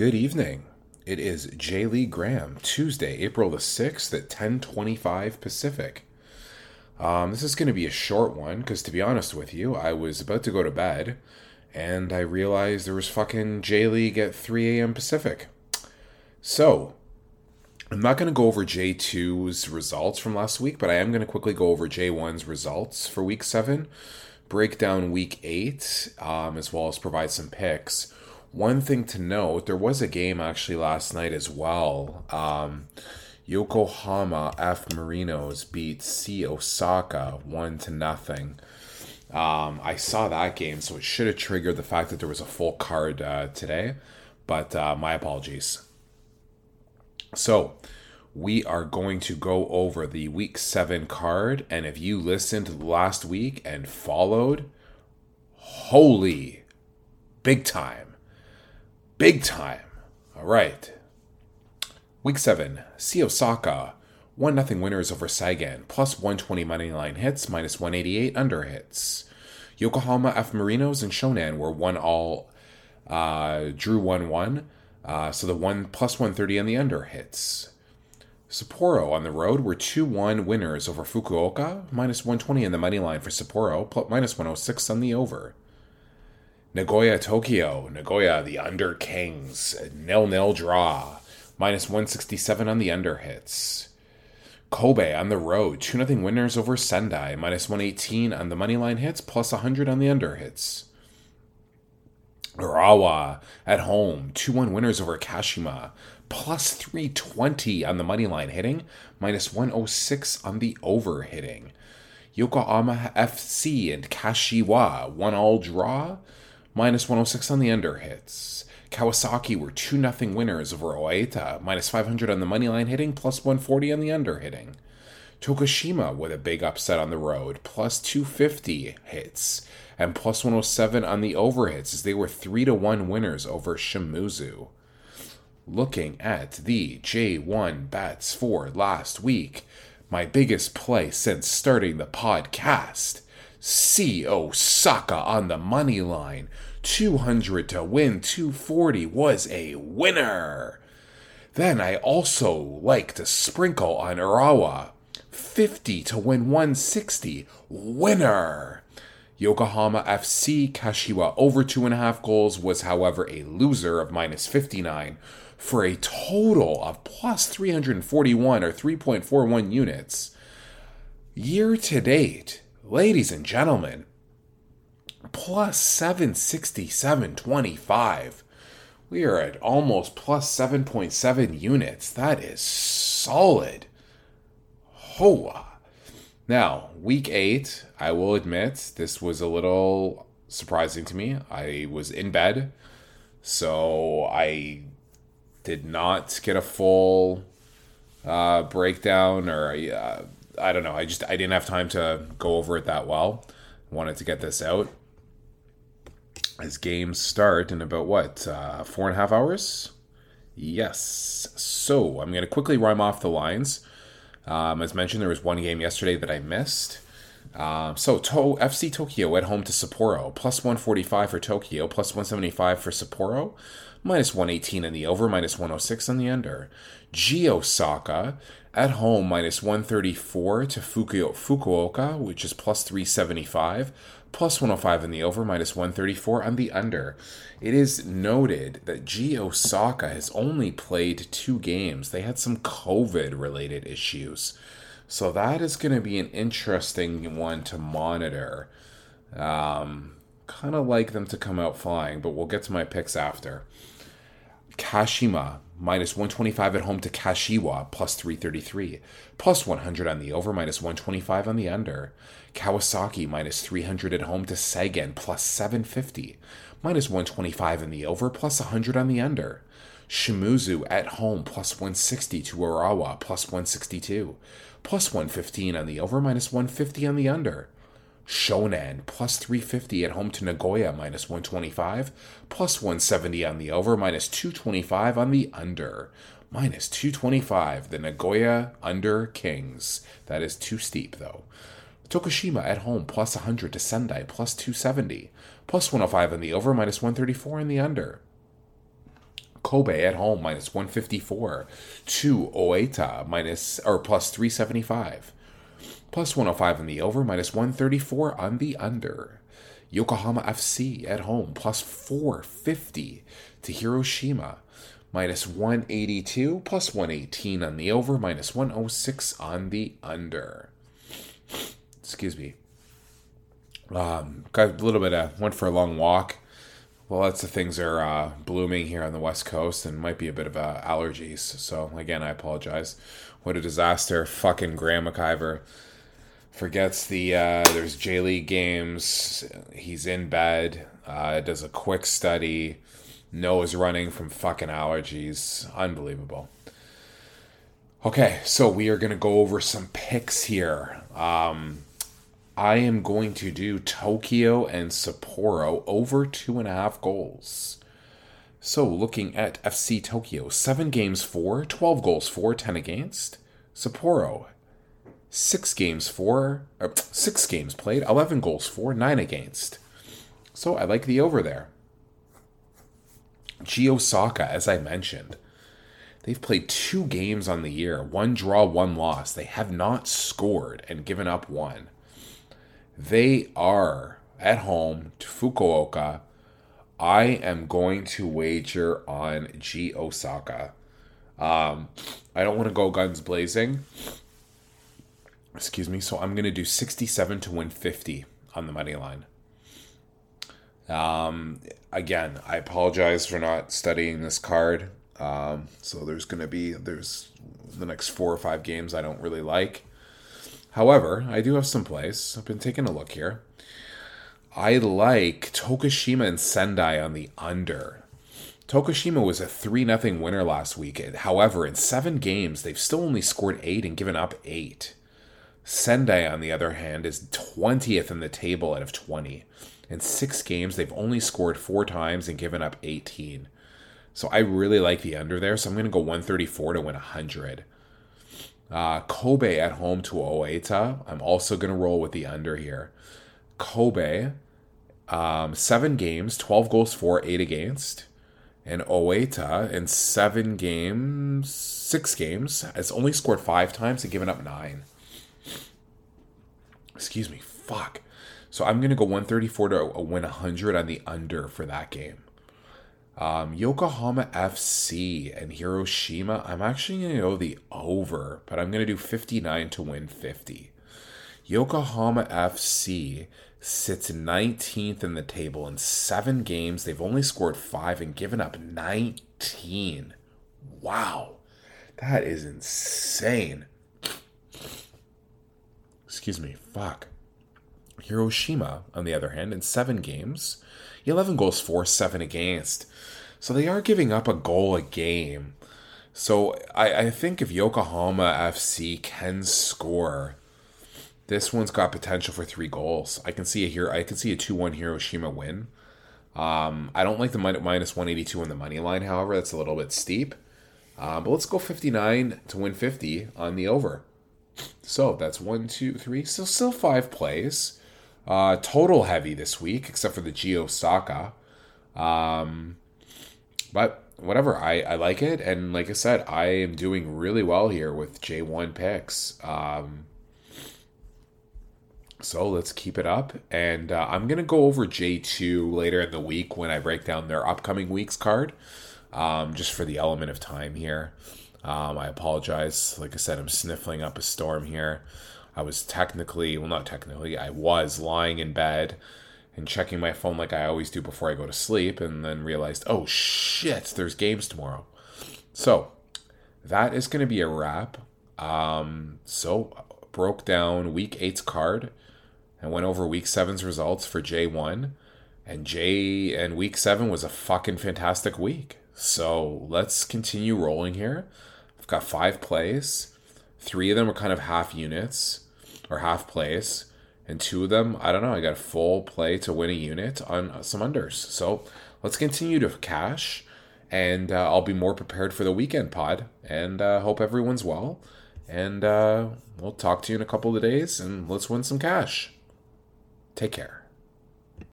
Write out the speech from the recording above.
Good evening. It is J. Lee Graham, Tuesday, April the 6th at 1025 Pacific. Um, this is going to be a short one because, to be honest with you, I was about to go to bed and I realized there was fucking J League at 3 a.m. Pacific. So, I'm not going to go over J2's results from last week, but I am going to quickly go over J1's results for week 7, break down week 8, um, as well as provide some picks. One thing to note, there was a game actually last night as well. Um, Yokohama F Marinos beat C Osaka one to nothing. Um, I saw that game, so it should have triggered the fact that there was a full card uh, today. But uh, my apologies. So we are going to go over the week seven card, and if you listened last week and followed, holy, big time Big time. All right. Week 7, C Osaka. 1 0 winners over Sagan, plus 120 money line hits, minus 188 under hits. Yokohama F Marinos and Shonan were 1 all, uh, drew 1 1. Uh, so the 1 plus 130 on the under hits. Sapporo on the road were 2 1 winners over Fukuoka, minus 120 in the money line for Sapporo, plus minus 106 on the over. Nagoya Tokyo, Nagoya the Under Kings, nil nil draw, minus 167 on the under hits. Kobe on the road, 2 0 winners over Sendai, minus 118 on the money line hits, plus 100 on the under hits. Urawa at home, 2 1 winners over Kashima, plus 320 on the money line hitting, minus 106 on the over hitting. Yokohama FC and Kashiwa, 1 all draw, minus 106 on the under hits. Kawasaki were 2 0 winners over Oita, minus 500 on the money line hitting, plus 140 on the under hitting. Tokushima with a big upset on the road, plus 250 hits, and plus 107 on the over hits as they were 3 to 1 winners over Shimizu. Looking at the J1 bets for last week, my biggest play since starting the podcast C. Osaka on the money line. 200 to win 240 was a winner. Then I also like to sprinkle on Urawa. 50 to win 160. Winner. Yokohama FC Kashiwa over two and a half goals was, however, a loser of minus 59 for a total of plus 341 or 3.41 units. Year to date, ladies and gentlemen, plus 767.25. We are at almost plus 7.7 units. That is solid. Hoa. Now, week eight, I will admit, this was a little surprising to me. I was in bed, so I did not get a full uh, breakdown or uh, I don't know. I just I didn't have time to go over it that well. Wanted to get this out as games start in about what uh, four and a half hours. Yes. So I'm going to quickly rhyme off the lines. Um, as mentioned, there was one game yesterday that I missed. Um, so to- FC Tokyo at home to Sapporo, plus 145 for Tokyo, plus 175 for Sapporo, minus 118 in the over, minus 106 on the under. G Osaka at home, minus 134 to Fukuoka, which is plus 375, plus 105 in the over, minus 134 on the under. It is noted that G Osaka has only played two games. They had some COVID related issues. So that is going to be an interesting one to monitor. Um, kind of like them to come out flying, but we'll get to my picks after. Kashima minus 125 at home to Kashiwa plus 333, plus 100 on the over, minus 125 on the under. Kawasaki minus 300 at home to Sagan plus 750, minus 125 in the over, plus 100 on the under. Shimizu at home plus 160 to Urawa plus 162, plus 115 on the over, minus 150 on the under. Shonan plus 350 at home to Nagoya minus 125, plus 170 on the over, minus 225 on the under. Minus 225, the Nagoya under Kings. That is too steep though. Tokushima at home plus 100 to Sendai plus 270, plus 105 on the over, minus 134 on the under. Kobe at home minus 154 to Oita minus or plus 375. Plus 105 on the over, minus 134 on the under. Yokohama FC at home plus 450 to Hiroshima minus 182 plus 118 on the over minus 106 on the under excuse me um, got a little bit of went for a long walk well lots of things are uh, blooming here on the west coast and might be a bit of uh, allergies so again i apologize what a disaster fucking graham mciver forgets the uh, there's j league games he's in bed uh, does a quick study Noah's running from fucking allergies. Unbelievable. Okay, so we are going to go over some picks here. Um, I am going to do Tokyo and Sapporo over two and a half goals. So looking at FC Tokyo, seven games for, 12 goals for, 10 against. Sapporo, six games for, uh, six games played, 11 goals for, nine against. So I like the over there. G Osaka, as I mentioned, they've played two games on the year, one draw, one loss. They have not scored and given up one. They are at home to Fukuoka. I am going to wager on G Osaka. Um, I don't want to go guns blazing. Excuse me. So I'm going to do 67 to win 50 on the money line. Um, again, I apologize for not studying this card. Um, so there's going to be there's the next four or five games I don't really like. However, I do have some plays. I've been taking a look here. I like Tokushima and Sendai on the under. Tokushima was a 3 0 winner last week. However, in seven games, they've still only scored eight and given up eight. Sendai, on the other hand, is 20th in the table out of 20. In six games, they've only scored four times and given up 18. So I really like the under there. So I'm going to go 134 to win 100. Uh, Kobe at home to Oita. I'm also going to roll with the under here. Kobe, um, seven games, 12 goals for, eight against. And Oita in seven games, six games, has only scored five times and given up nine. Excuse me, fuck. So I'm going to go 134 to win 100 on the under for that game. Um, Yokohama FC and Hiroshima, I'm actually going to go the over, but I'm going to do 59 to win 50. Yokohama FC sits 19th in the table in seven games. They've only scored five and given up 19. Wow, that is insane. Excuse me, fuck. Hiroshima, on the other hand, in seven games, 11 goals for, 7 against. So they are giving up a goal a game. So I, I think if Yokohama FC can score, this one's got potential for three goals. I can see a here. I can see a two-one Hiroshima win. Um, I don't like the minus one eighty two on the money line. However, that's a little bit steep. Uh, but let's go fifty nine to win fifty on the over. So that's one, two, three. So still five plays. Uh, total heavy this week, except for the G Osaka. Um, but whatever, I, I like it. And like I said, I am doing really well here with J1 picks. Um, so let's keep it up. And uh, I'm to go over J2 later in the week when I break down their upcoming week's card, um, just for the element of time here. Um, I apologize. Like I said, I'm sniffling up a storm here. I was technically, well, not technically, I was lying in bed and checking my phone like I always do before I go to sleep, and then realized, oh shit, there's games tomorrow. So that is going to be a wrap. Um, so broke down week eight's card and went over week seven's results for J1. And J and week seven was a fucking fantastic week. So let's continue rolling here. I've got five plays. Three of them are kind of half units or half plays, and two of them, I don't know, I got a full play to win a unit on some unders. So let's continue to cash, and uh, I'll be more prepared for the weekend pod, and uh, hope everyone's well. And uh, we'll talk to you in a couple of days, and let's win some cash. Take care.